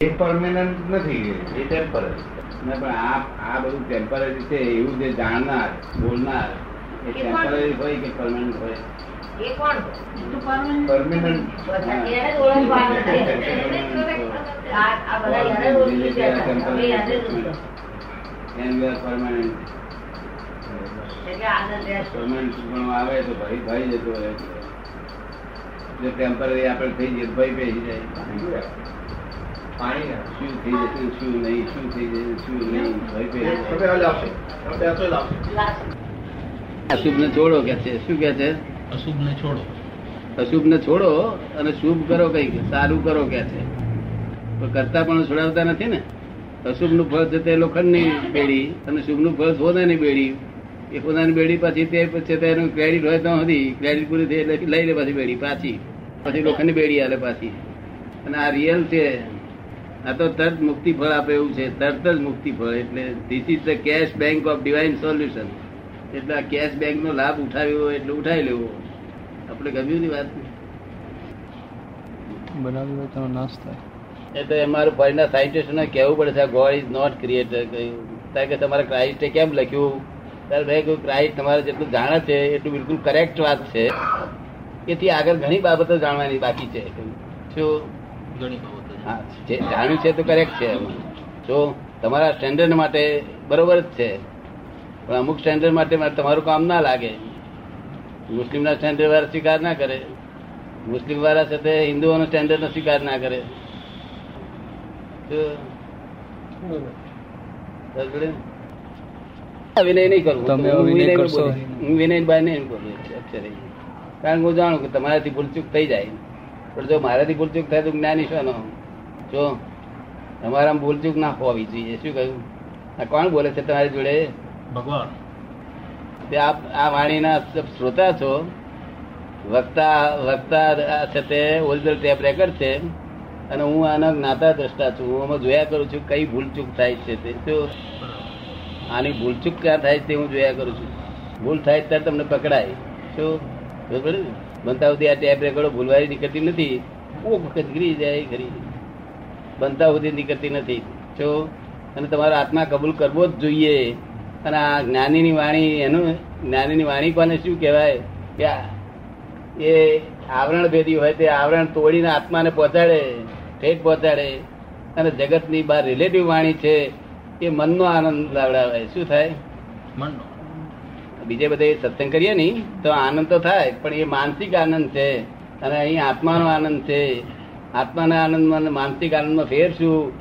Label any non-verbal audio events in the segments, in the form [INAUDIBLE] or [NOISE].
એ permanent નથી એ temporary ના પણ આ આ બધું ટેમ્પરરી છે એવું જે જાણનાર બોલનાર એ ટેમ્પરરી હોય કે પરમેનન્ટ હોય? [LAUGHS] આવે તો ભાઈ ભાઈ જતો રહે. ટેમ્પરરી આપણે થઈ જાય ભાઈ બેસી જાય. પાણી શું થઈ શું નહીં શું થઈ શું નહીં. અશુભ ને છોડો કે છે? શું કે છે? અશુભ ને છોડો. અશુભ ને છોડો અને શુભ કરો કંઈક સારું કરો કે છે. કરતા પણ છોડાવતા નથી ને? અશુભનું ફળ છે તે લોખંડની બેડી અને શુભનું ફળ સોનાની બેડી. એ સોનાની બેડી પાછી તે પછી તેનું ક્રેડિટ હોય તો હતી ક્રેડિટ પૂરી થઈ લઈ લે પછી બેડી પાછી. પછી લોખંડની બેડી આલે પાછી. અને આ રિયલ છે. આ તો તરત મુક્તિ ફળ આપે એવું છે. તરત જ મુક્તિ ફળ. એટલે this is the cash bank of divine solution એટલે આ કેશ બેંક નો લાભ ઉઠાવ્યો એટલે ઉઠાવી લેવો. આપણે ગમ્યું ની વાત બનાવી હોય તો નાશ થાય. એ તો અમારું ફોરેનના સાયન્ટિસ્ટોને કહેવું પડે છે ગોડ ઇઝ નોટ ક્રિએટર કહ્યું કારણ કે તમારે ક્રાઇસ્ટે કેમ લખ્યું? ત્યારે ભાઈ કહ્યું ક્રાઇસ્ટ તમારે જેટલું જાણે છે એટલું બિલકુલ કરેક્ટ વાત છે. એથી આગળ ઘણી બાબતો જાણવાની બાકી છે. શું? ઘણી બાબતો. જે જાણ્યું છે તો કરેક્ટ છે. જો તમારા સ્ટેન્ડર્ડ માટે બરોબર જ છે. પણ અમુક સ્ટેન્ડર્ડ માટે તમારું કામ ના લાગે. મુસ્લિમના સ્ટેન્ડર્ડ વાળા સ્વીકાર ના કરે. મુસ્લિમ વાળા સાથે હિન્દુઓનો સ્ટેન્ડર્ડ નો સ્વીકાર ના કરે. વિનય નહીં કરવું હું વિનય બાય નહીં બોલું અત્યારે. કારણ કે હું જાણું કે તમારાથી ભૂલચૂક થઈ જાય. પણ જો મારાથી ભૂલચૂક થાય તો જ્ઞાની શું નો જો તમારામાં ભૂલચૂક ના હોવી જોઈએ? શું કહ્યું? આ કોણ બોલે છે તમારી જોડે? ભગવાન. તે આપ આ વાણીના શ્રોતા છો. વક્તા વક્તા છે તે ઓરિજિનલ ટેપ રેકર્ડ છે. અને હું આના જ્ઞાતા દ્રષ્ટા છું. હું આમાં જોયા કરું છું કઈ ભૂલચૂક થાય છે તે. તો આની ભૂલચૂક ક્યાં થાય છે તે હું જોયા કરું છું. ભૂલ થાય ત્યારે તમને પકડાય. શું બનતા સુધી આ ટેપ રેકર્ડો ભૂલવારી નીકળતી નથી. ઓ વખત ગીરી જાય ખરી બનતા સુધી નીકળતી નથી. જો અને તમારો આત્મા કબૂલ કરવો જ જોઈએ. અને આ જ્ઞાનીની વાણી એનું જ્ઞાનીની વાણી કોને શું કહેવાય? કે એ આવરણ ભેદી હોય તે આવરણ તોડીને આત્માને પહોંચાડે ઠેઠ પહોંચાડે. અને જગતની બહાર રિલેટિવ વાણી છે એ મનનો આનંદ લાવડાવે. શું થાય? મનનો બીજે બધે સત્સંગ કરીએ ને તો આનંદ તો થાય પણ એ માનસિક આનંદ છે. અને અહીં આત્માનો આનંદ છે. આત્માના આનંદમાં માનસિક આનંદમાં ફેર શું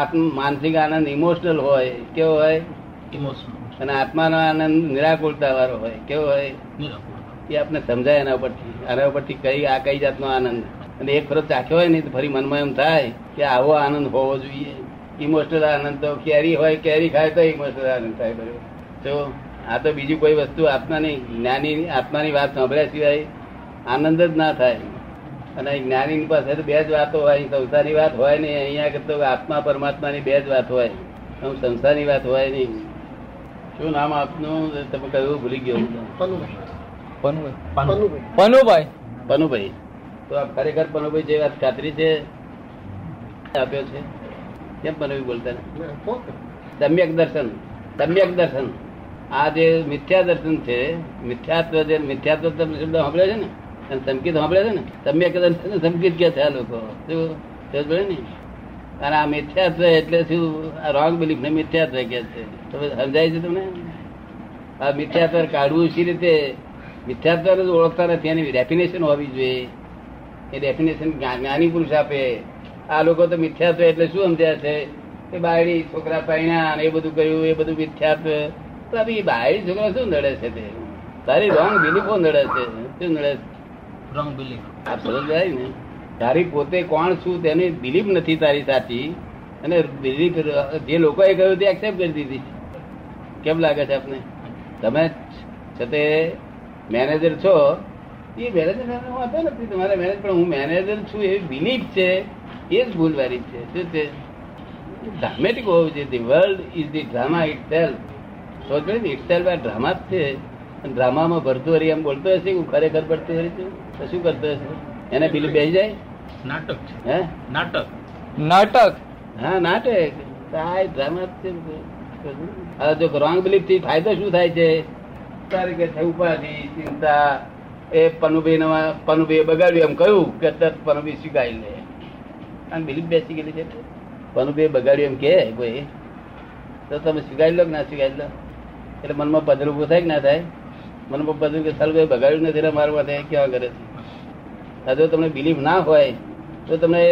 આત્મ માનસિક આનંદ ઇમોશનલ હોય કેવો હોય? ઇમોશનલ અને આત્માનો આનંદ નિરાકુરતા વાળો હોય કેવો હોય? એ આપણે સમજાય એના ઉપરથી. આના ઉપરથી કઈ આ કઈ જાતનો આનંદ? અને એક ફરજ ચાખ્યો હોય ને તો ફરી મનમાં એમ થાય કે આવો આનંદ હોવો જોઈએ. ઇમોશનલ આનંદ તો કેરી હોય કેરી ખાય તો ઇમોશનલ આનંદ થાય બરોબર તો આ તો બીજી કોઈ વસ્તુ આત્માની જ્ઞાની આત્માની વાત સાંભળ્યા સિવાય આનંદ જ ના થાય. અને જ્ઞાની પાસે તો બે જ વાતો હોય સંસારની વાત હોય નહીં અહીંયા કરતો આત્મા પરમાત્માની બે જ વાત હોય. આમ સંસારની વાત હોય નહીં. શું નામ આપનું? તમે કહ્યું ભૂલી ગયો હું. પનુભાઈ. પનુભાઈ. પનુભાઈ. તો આ ખરેખર પનુભાઈ જે વાત ખાતરી છે આપ્યો છે? કેમ પનુભાઈ બોલતા નથી? સમ્યક દર્શન. સમ્યક દર્શન. આ જે મિથ્યા દર્શન છે મિથ્યાત્વ જે મિથ્યાત્વ તમે શબ્દ સાંભળ્યો છે ને? અને ધમકી સાંભળે છે ને? તમે કદાચ ધમકી ગયા છે આ લોકો. ને? અને આ મિથ્યાત્વ એટલે શું? આ રોંગ બિલીફ ને મિથ્યાત્વ કે છે. તમે સમજાય છે તમને? આ મિથ્યાત્વ કાઢવું શી રીતે? મિથ્યાત્વ જ ઓળખતા નથી. એની ડેફિનેશન હોવી જોઈએ. એ ડેફિનેશન જ્ઞાની પુરુષ આપે. આ લોકો તો મિથ્યાત્વ એટલે શું સમજ્યા છે? કે બાયડી છોકરા પૈણા એ બધું કહ્યું એ બધું મિથ્યાત્વ. બાયડી છોકરા શું નડે છે તે? તારી રોંગ બિલીફો નડે છે. શું નડે છે? રોંગ બિલીફ આ સમજાય? ને તારી પોતે કોણ છું તેની બિલીફ નથી તારી સાચી. અને બિલીફ જે લોકોએ કહ્યું તે એક્સેપ્ટ કરી દીધી. કેમ લાગે છે આપને? તમે છે તે મેનેજર છો. એ મેનેજર વાંધો નથી તમારે મેનેજર પણ હું મેનેજર છું એવી બિલીફ છે, એ જ ભૂલવારી છે. શું છે? ડ્રામેટિક હોવું જોઈએ. The world is the drama itself સોચ itself આ ડ્રામા જ છે. અને ભરતું હરી એમ બોલતો હશે હું ખરેખર ભરતુરી છું? તો શું કરતો હશે એને બિલીફ બેસી જાય? નાટક હે? નાટક. નાટક? હા નાટક. આ ડ્રામા જ છે હવે જો રોંગ બિલીફથી ફાયદો શું થાય છે? તારે કે ઉપાધિ ચિંતા. એ પનુભાઈ નવા પનુભાઈ બગાડ્યું એમ કહ્યું કે પનુભાઈ સ્વીકારી લે. અને બિલીફ બેસી ગયેલી છે પનુભાઈ બગાડ્યું એમ કે કોઈ તો તમે સ્વીકારી લો કે ના સ્વીકારી લો? એટલે મનમાં પધરું ઉભું થાય કે ના થાય? મનમાં પધર કે સાલ ભાઈ બગાડ્યું નથી મારા માટે કેવા કરે છે જો તમને બિલીફ ના હોય તો તમને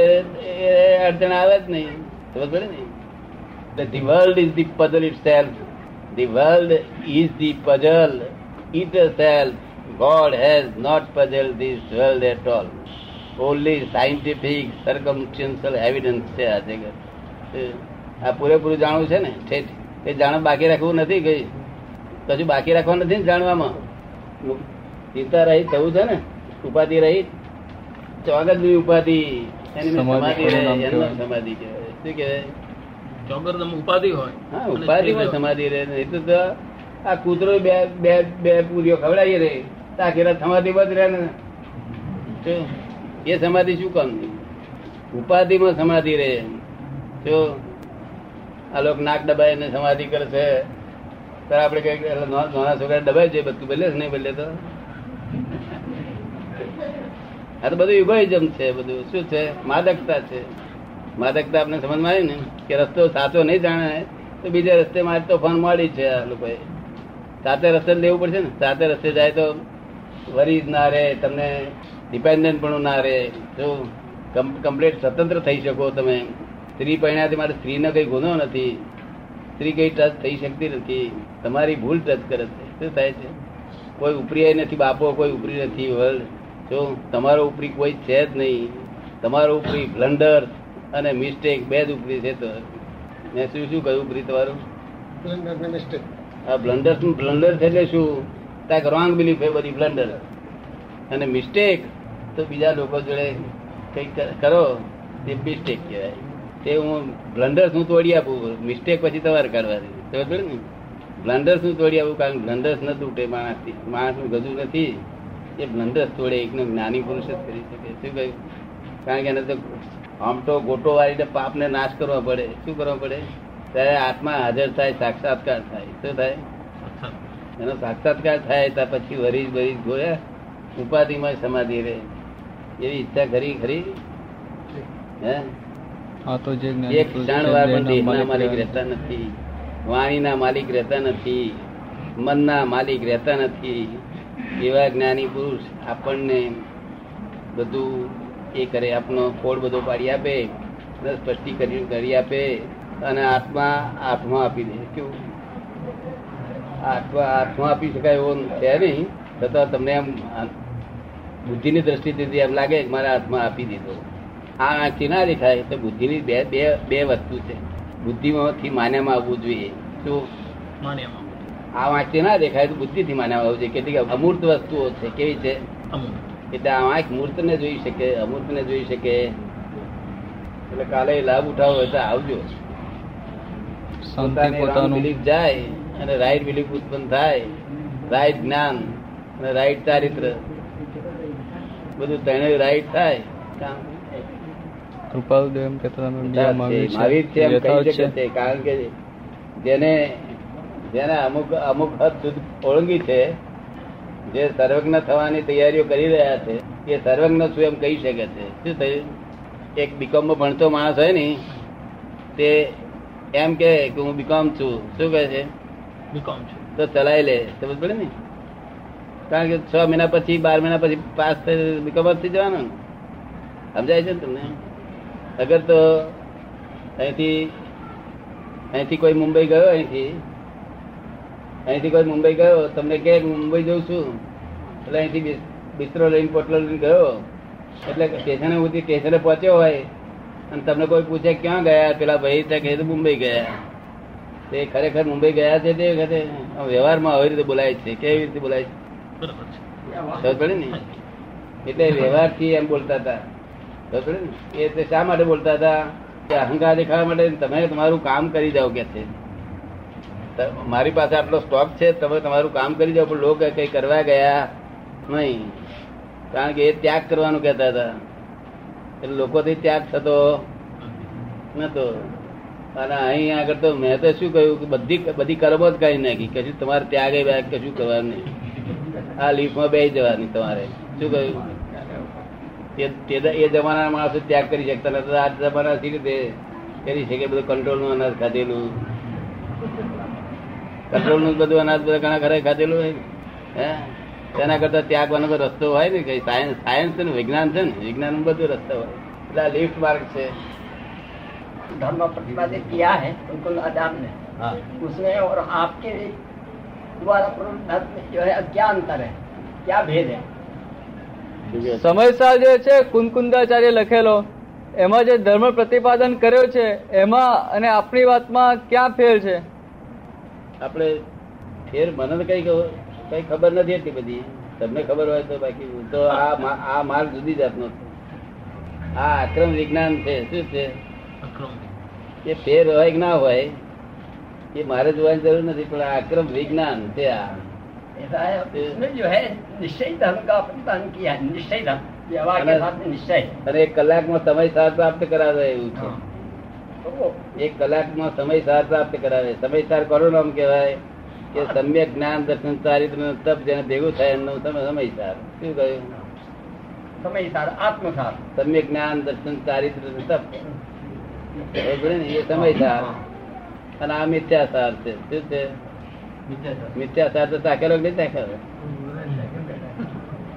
અડચણ આવે જ નહીં ખબર પડે ને The world is the puzzle itself. The world is the puzzle itself. God has not puzzled this world at all. Only scientific circumstantial evidence છે આ જગત આ પૂરેપૂરું જાણવું છે ને ઠેઠ એ જાણ બાકી રાખવું નથી કઈ કશું બાકી રાખવા નથી ને જાણવામાં ચિંતા રહી થવું છે ને? ઉપાધિ રહી ચોગતની ઉપાધિ. એની સમાધિ સમાધિ કહેવાય. શું કહેવાય? ઉપાધિ હોય. હા ઉપાધિમાં સમાધિ રહે. એટલે તો આ કૂતરો બે બે બે પૂરીઓ ખવડાવી રે. તાકેરા સમાધિ બધ રહે ને. એ સમાધિ શું કામ? ઉપાધિમાં સમાધિ રહે. જો આ લોકો નાક દબાઈ ને સમાધિ કરે છે ત્યારે આપણે કઈ નાના છોકરા દબાઈ છે બધું બદલે નહીં બદલે તો? આ તો બધું યુગોઇઝમ છે, બધું. શું છે? માદકતા છે. માદકતા આપણે સમજમાં આવી ને, કે રસ્તો સાચો નહીં જાણે, તો બીજા રસ્તે મારે તો ફોન મળી છે આ લોકોએ. સાતે રસ્તે લેવું પડશે ને. સાતે રસ્તે જાય તો વરી ના રહે, તમને ડિપેન્ડન્ટ પણ ના રહે. જો કમ્પ્લીટ સ્વતંત્ર થઈ શકો તમે. સ્ત્રી પરિણાથી મારે સ્ત્રીનો કઈ ગુનો નથી. સ્ત્રી કઈ ટચ થઈ શકતી નથી તમારી ભૂલ ટચ કરે છે. શું થાય છે? કોઈ ઉપરી નથી બાપો કોઈ ઉપરી નથી વર્લ્ડ જો તમારો ઉપરી કોઈ છે જ નહીં તમારો ઉપરી બ્લન્ડર અને મિસ્ટેક બે જ ઉપરી છે તો મેં શું શું કહ્યું ઉપરી તમારું? આ બ્લન્ડર બ્લન્ડર છે એટલે શું? ત્યાં રોંગ બિલીફ એ બધી બ્લન્ડર અને મિસ્ટેક તો બીજા લોકો જોડે કંઈક કરો તે મિસ્ટેક કહેવાય. તે હું બ્લન્ડર્સ હું તોડી આપું મિસ્ટેક પછી તમારે કરવાની પડે ને? બ્લન્ડર્સ હું તોડી આપું કારણ બ્લન્ડર્સ ન તૂટે માણસથી. માણસનું ગજું નથી. એ બ્લન્ડર્સ તોડે, એકનો જ્ઞાની પુરુષ જ કરી શકે. શું કહ્યું? કારણ કે એને તો આમ તો ગોટો વાળીને પાપને નાશ કરવા પડે. શું કરવા પડે? ત્યારે આત્મા હાજર થાય, સાક્ષાત્કાર થાય. શું થાય? એનો સાક્ષાત્કાર થાય ત્યાં પછી વરીજ વરીજ ગોયા ઉપાધિમાં સમાધિ રહે. એવી ઈચ્છા ખરી ખરી? હે? આ તો જે એક પણ દેહના માલિક રહેતા નથી વાણીના માલિક રહેતા નથી મનના માલિક રહેતા નથી. એવા જ્ઞાની પુરુષ આપણને બધું એ કરે આપનો ફોડ બધો પાડી આપે સ્પષ્ટી સ્પષ્ટીકરણ કરી આપે અને આત્મા આત્મા આપી દે. કેવું? આત્મા આત્મા આપી શકાય એવો છે નહીં છતાં તમને એમ બુદ્ધિની દ્રષ્ટિથી એમ લાગે કે મારા હાથમાં આપી દીધો. આ આંખથી ના દેખાય તો બુદ્ધિની બે બે બે વસ્તુ છે. બુદ્ધિમાંથી માન્યામાં આવવું જોઈએ. તો માન્યમાં આ વાંચથી ના દેખાય તો બુદ્ધિથી માન્યામાં આવવું જોઈએ. કેટલીક અમૂર્ત વસ્તુઓ છે. કેવી છે? એટલે આ આંખ મૂર્તને જોઈ શકે અમૂર્તને જોઈ શકે. એટલે કાલે લાભ ઉઠાવો હોય તો આવજો. પોતાનું belief જાય અને રાઈટ બિલીફ ઉત્પન્ન થાય. રાઈટ જ્ઞાન અને રાઈટ ચારિત્ર. બધું તેને રાઈટ થાય. કામ કૃપાળુદેવ એમ કહેતા તમે બીજા. મહાવીર છે. એમ કહી શકે છે. કારણ કે જેને જેને અમુક અમુક હદ સુધી ઓળંગી છે જે સર્વજ્ઞ થવાની તૈયારીઓ કરી રહ્યા છે એ સર્વજ્ઞ શું એમ કહી શકે છે? શું થયું? એક બીકોમ ભણતો માણસ હોય ને તે એમ કે કે હું બીકોમ છું. શું કહે છે? બીકોમ છું. તો ચલાવી લે. સમજ પડે ને? કારણ કે છ મહિના પછી બાર મહિના પછી પાસ થઈ બીકોમ થઈ જવાનું. સમજાય છે ને તમને? અગર તો અહીંથી અહીંથી કોઈ મુંબઈ ગયો અહીંથી? અહીંથી કોઈ મુંબઈ ગયો? તમને કે મુંબઈ જઉં છું. એટલે અહીંથી બિસ- બિસ્તરો લઈને પોટલો લઈને ગયો. એટલે સ્ટેશને સુધી સ્ટેશને પહોંચ્યો હોય. અને તમને કોઈ પૂછે ક્યાં ગયા? પેલા ભાઈ ત્યાં કહે તો મુંબઈ ગયા. તે ખરેખર મુંબઈ ગયા છે તે વખતે? વ્યવહારમાં આવી રીતે બોલાય છે. કેવી રીતે બોલાય છે? બરાબર છે. ને? એટલે વ્યવહારથી એમ બોલતા હતા. એ તે શા માટે બોલતા હતા? કે અહંકાર દેખાવા માટે તમે તમારું કામ કરી જાઓ કે છે. મારી પાસે આટલો સ્ટોક છે, તમે તમારું કામ કરી જાઓ, પણ લોકો કઈ કરવા ગયા નહીં. કારણ કે એ ત્યાગ કરવાનું કહેતા હતા. એટલે લોકોથી ત્યાગ થતો નતો. અને અહીં આગળ તો મેં તો શું કહ્યું કે બધી બધી કર્મો જ કાઢી નાખી. કશું તમારે ત્યાગે કશું કરવાનું નહીં. આ લીફમાં બેસી જવાની તમારે. શું કહ્યું? એ- તે- એ જમાના માણસો ત્યાગ કરી શકતા નતા આ જમાના સી રીતે કરી શકે બધું કંટ્રોલ નું અનાજ ખાધેલું કંટ્રોલ નું બધું અનાજ બધા ઘણા ખરા ખાધેલું હોય હે તેના કરતા ત્યાગવાનો કોઈ રસ્તો હોય ને કઈ સાયન્સ સાયન્સ છે ને વિજ્ઞાન છે ને વિજ્ઞાન નું બધું રસ્તો હોય એટલે આ લિફ્ટ માર્ગ છે धर्म प्रतिपादित किया है उनको आदाम ने હા उसमें और आपके द्वारा प्रवृत्त धर्म में जो है क्या अंतर है क्या भेद है સમયસાર જે છે કુનકુંદાચાર્ય લખેલો એમાં જે ધર્મ પ્રતિપાદન કર્યો છે એમાં અને આપણી વાતમાં ક્યાં ફેર છે? આપણે ફેર મને કઈ કઈ ખબર નથી એટલી બધી. તમને ખબર હોય તો બાકી તો આ આ માલ જુદી જાતનો છે. આ આક્રમ વિજ્ઞાન છે શું છે? એ ફેર હોય કે ના હોય એ મારે જોવાની જરૂર નથી પણ આ અક્રમ વિજ્ઞાન છે આ. जो है निश्चय धर्म का प्रतिपादन किया है निश्चय धर्म व्यवहार के अलग- साथ में निश्चय અને એક કલાકમાં સમય સાર પ્રાપ્ત કરાવે એવું છે हाँ। तो वो એક કલાકમાં સમય સાર પ્રાપ્ત કરાવે સમય સાર કોનું નામ કહેવાય કે સમ્યક જ્ઞાન દર્શન ચારિત્ર તપ જેને ભેગું થાય એનું તમે સમય સાર શું કહ્યું समय सार आत्मसार સમ્યક જ્ઞાન દર્શન ચારિત્ર અને તપ બરોબર ને એ સમય સાર અને આ મિથ્યાસાર છે શું છે મિથ્યાસાર તો ચાખેલો કે નહીં ચાખેલો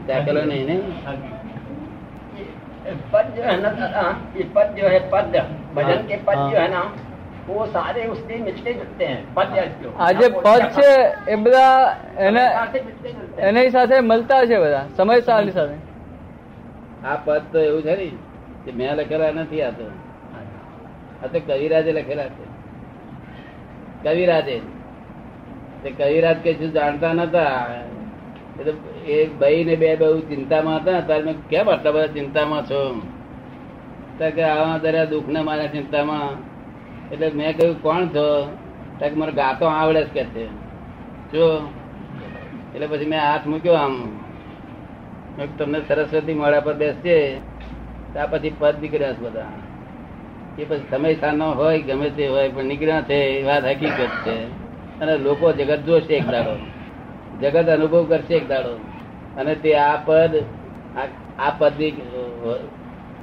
ચાખેલો નહીં ને ये पद जो है ना दादा ये पद जो है पद भजन के पद हाँ। जो है ना वो सारे उससे मिलते जुलते हैं पद जो આ જે પદ છે એ બધા એને समय सार से मिलते जुलते हैं એની સાથે મળતા છે બધા સમયસારની સાથે આ પદ તો એવું છે ને કે મેં લખેલા નથી આ તો આ તો કવિરાજે લખેલા છે કવિરાજે તે કવિરાજ કે શું જાણતા નતા. એ તો એ ભાઈ ને બે બહુ ચિંતામાં હતા ત્યારે મેં કેમ આટલા બધા ચિંતામાં છો? કે આવા દરેક દુઃખ ને મારા ચિંતામાં. એટલે મેં કહ્યું, કોણ છો? કે મને ગાતો આવડે જ કે છે. જો, એટલે પછી મેં હાથ મૂક્યો આમ. તમને સરસ્વતી મોડા પર બેસશે ત્યાં પછી પદ નીકળ્યા છે બધા. એ પછી સમય સાનો હોય, ગમે તે હોય, પણ નીકળ્યા છે, એ વાત હકીકત છે. અને લોકો જગત જોશે એક દાડો. જગત અનુભવ કરશે એક દાડો. અને તે આ પદ આ પદ પદની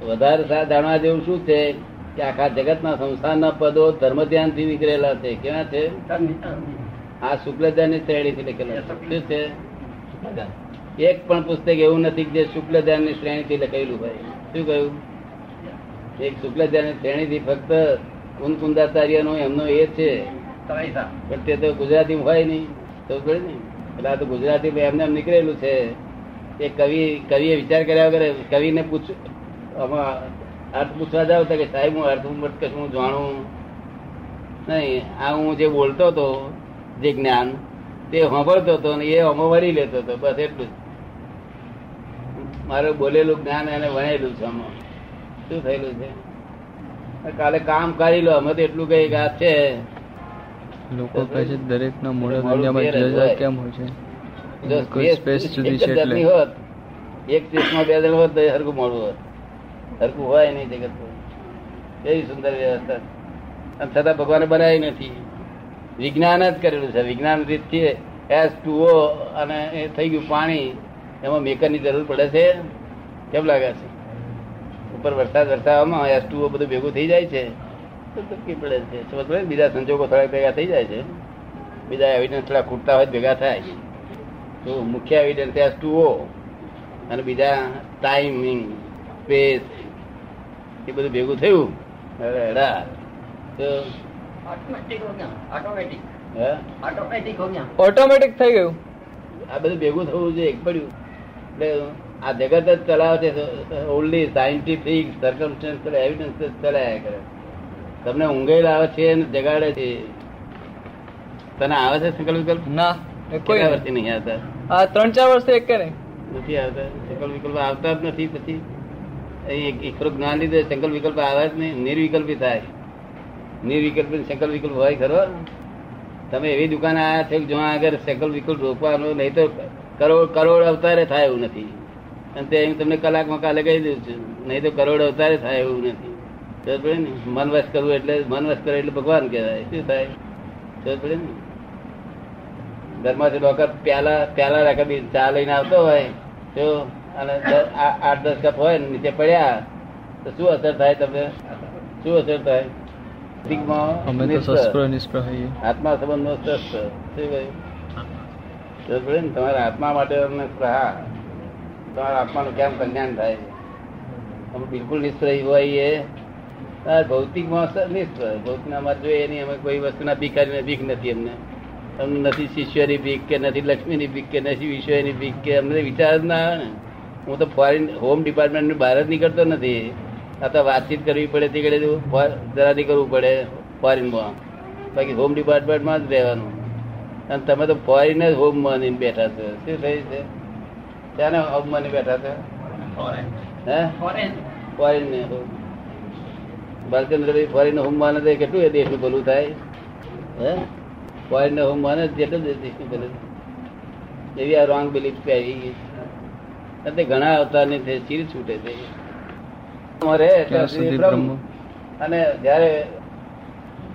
વધારે જાણવા જેવું શું છે કે આખા જગતના સંસારના પદો ધર્મ ધ્યાનથી નીકળેલા છે? કેવા છે? આ શુક્લધ્યાનની શ્રેણીથી લખેલા શું છે? એક પણ પુસ્તક એવું નથી જે શુક્લધ્યાનની શ્રેણીથી લખેલું ભાઈ શું કહ્યું? એક શુક્લધ્યાનની શ્રેણીથી ફક્ત કુંદ કુંદાચાર્યનો એમનો એ છે. પણ તે તો ગુજરાતી હોય નહીં, તો નહીં. એટલે આ તો ગુજરાતી એમને એમ નીકળેલું છે. એ કવિ, કવિએ વિચાર કર્યા વગર કવિને પૂછ, આમાં અર્થ પૂછવા જાવ તો કે સાહેબ, હું અર્થ હું જાણું નહીં. આ હું જે બોલતો હતો, જે જ્ઞાન, તે સાંભળતો હતો ને એ આમાં વળી લેતો હતો. બસ એટલું મારે બોલેલું જ્ઞાન એને વણેલું છે આમાં. શું થયેલું છે? કાલે કામ કરી લો. અમે તો એટલું કઈ આ છે. લોકો કહે છે દરેકના મોઢું દુનિયામાં જુદા જુદા. કેમ હોય છે? જો કોઈ સ્પેસ જુદી છે એટલે. હોત એક સ્પેસમાં બે દળ હોત તો હરકું મોડું હોત. હરકું હોય નહીં જગત કેવી સુંદર વ્યવસ્થા. અને છતાં ભગવાને બનાવી નથી. વિજ્ઞાન જ કરેલું છે. વિજ્ઞાન રીતથી એસ ટુ અને એ થઈ ગયું પાણી. એમાં મેકરની જરૂર પડે છે. કેમ લાગે છે? ઉપર વરસાદ વરસાવવામાં એસ ટુ બધું ભેગું થઈ જાય છે. પડે છે. બીજા સંજોગો થોડા ભેગા થઈ જાય છે. બીજા એવિડન્સ થોડા ખૂટતા હોય ભેગા થાય. તો મુખ્ય એવિડન્સ ત્યાં ટુઓ અને બીજા ટાઈમિંગ સ્પેસ એ બધું ભેગું થયું. અરે તો ઓટોમેટિક થઈ ગયું. આ બધું ભેગું થવું જોઈએ એક પડ્યું. એટલે આ જગત જ ચલાવે છે ઓનલી સાયન્ટિફિક સર્કમસ્ટન્સ એવિડન્સ જ ચલાયા કરે. તમને ઊંઘે આવે છે જગાડે છે. તને આવે છે સંકલ્પ વિકલ્પ? ના કોઈ કેટલા નહીં. આવતા. આ ત્રણ ચાર વર્ષ એક કરે નથી આવતા. સંકલ્પ વિકલ્પ આવતા જ નથી પછી. અહીં એક જ્ઞાન લીધે સંકલ્પ વિકલ્પ આવે જ નહીં. નિર્વિકલ્પી થાય. નિર્વિકલ્પ સંકલ્પ વિકલ્પ હોય ખરો. તમે એવી દુકાન આવ્યા છે કે જ્યાં આગળ સંકલ્પ વિકલ્પ રોકવાનો નહીં તો કરોડ કરોડ અવતારે થાય એવું નથી. અને તે તમને કલાકમાં કાલે કહી દઉં છું. નહીં તો કરોડ અવતારે થાય એવું નથી. મન વશ કરવું એટલે મન વશ કરે એટલે ભગવાન કહેવાય. શું થાય? સમજ પડે ને? ઘરમાંથી ડોકર પ્યાલા પ્યાલા રાખે બી ચા લઈને આવતો હોય તો અને આઠ દસ કપ હોય ને નીચે પડ્યા તો શું અસર થાય તમને? શું અસર થાય. શસ્ત્ર આત્મા સંબંધનો શ્રેષ્ઠ શું કહ્યું? તમારા આત્મા માટે તમારા આત્માનું કેમ કલ્યાણ થાય? બિલકુલ હોઈએ. આ ભૌતિક અમારે જોઈએ નહીં અમે કોઈ વસ્તુના ભિખારીને ભીખ નથી અમને. અમને નથી શિષ્યની ભીખ કે નથી લક્ષ્મીની ભીખ કે નથી વિશ્વની ભીખ કે અમને વિચાર જ ના આવે ને. હું તો ફોરેન હોમ ડિપાર્ટમેન્ટની બહાર જ નીકળતો નથી. આ તો વાતચીત કરવી પડે તે કડે જરા કરવું પડે ફોરેનમાં બાકી હોમ ડિપાર્ટમેન્ટમાં જ રહેવાનું. અને તમે તો ફોરેન જ હોમ માનીને બેઠા છો. શું થયું છે? ત્યાંને હોમ માની બેઠા છો? હે? ફોરેન. ને બાલચંદ્રભાઈ ફોરેન હોમ માને તો કેટલું એ દેશનું ભલું થાય? હે? ફોરેન ને હોમ માને જેટલું દેશનું ભલું થાય. એવી આ રોંગ બિલીફ આવી ગઈ અને તે ઘણા અવતારની તે ચીર છૂટે છે. બ્રહ્મ? અને જયારે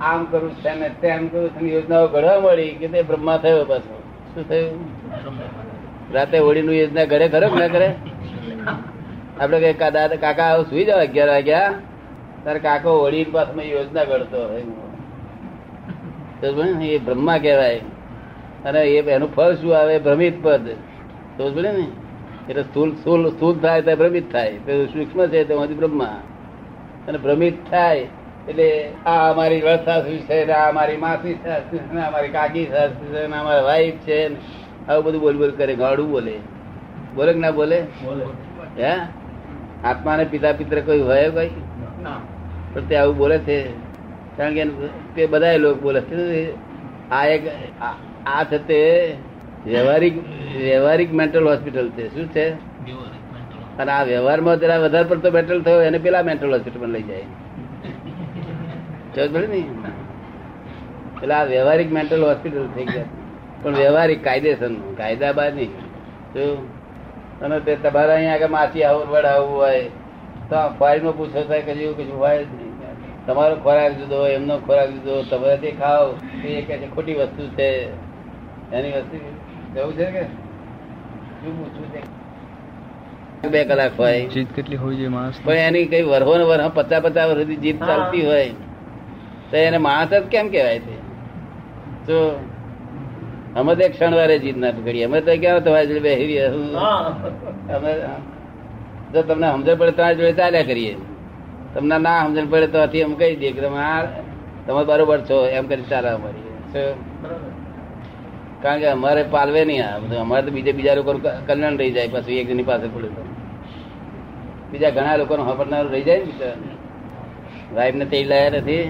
આમ કરું છે ને તેમ કરું છે યોજનાઓ ઘડવા મળી કે તે બ્રહ્મા થયો પાછો. શું થયું? રાતે હોળીનું યોજના ઘરે ખરો ના કરે આપડે દાદા કાકા સુઈ જાવ અગિયાર વાગ્યા? તારે કાકો વડીલ પાસમાં યોજના કરતો હોય. ને, એ બ્રહ્મા કહેવાય. અને એ એનું ફળ શું આવે? ભ્રમિત પદ. તો ને. એટલે સ્થૂલ સ્થૂલ સ્થૂલ થાય તો ભ્રમિત થાય. તો સૂક્ષ્મ છે તો બ્રહ્મા. અને ભ્રમિત થાય એટલે આ અમારી વળસાસુ છે ને આ અમારી માસી સાસુ છે ને અમારી કાકી સાસુ છે ને અમારા વાઈફ છે ને આવું બધું બોલ બોલ કરે ગાડું બોલે. બોલે કે ના બોલે? હે? આત્માને પિતા પિત્ર કોઈ હોય કોઈ? પણ તે આવું બોલે છે. કારણ કે તે બધા લોકો બોલે છે. આ એક આ- છે તે વ્યવહારિક વ્યવહારિક મેન્ટલ હોસ્પિટલ છે. શું છે? અને આ વ્યવહારમાં જરા વધારે પડતો મેન્ટલ થયો, એને પેલા મેન્ટલ હોસ્પિટલમાં લઈ જાય. સમજ ને? એટલે આ વ્યવહારિક મેન્ટલ હોસ્પિટલ થઈ ગયા. પણ વ્યવહારિક કાયદેસર કાયદા બાદ નહીં. શું અને તે તમારા અહીંયા આગળ માસી આવું વડ આવું હોય, તો ફાઇલમાં પૂછો થાય કે જેવું કશું હોય. જ તમારો ખોરાક જુદો એમનો ખોરાક જુદો તમે તે ખાઓ એ કે છે ખોટી વસ્તુ છે. એની વસ્તુ જવું છે કે? શું પૂછવું છે? બે કલાક હોય. જીત કેટલી હોવી જોઈએ માણસ પણ એની કઈ વરહો ને વરહ પચાસ પચાસ વર્ષ સુધી જીત ચાલતી હોય. તો એને માણસ જ કેમ કહેવાય છે? તો અમે તો ક્ષણવારે ક્ષણ વારે જીત ના પકડીએ અમે તો ક્યાં તમારી જોડે બેસી અમે જો તમને સમજણ પડે તમારી જોડે ચાલ્યા કરીએ. તમને ના સમજણ પડે તો આથી અમે કહી દઈએ કે તમે આ તમે બરોબર છો, એમ કરી ચાલે અમારી. કારણ કે અમારે પાલવે નહીં આ બધું. અમારે તો બીજે બીજા લોકો કલ્યાણ રહી જાય પછી, એક જણની પાસે પડે તો. બીજા ઘણા લોકોનું નો રહી જાય ને બિચારા વાઈફ ને તેલ લાયા નથી.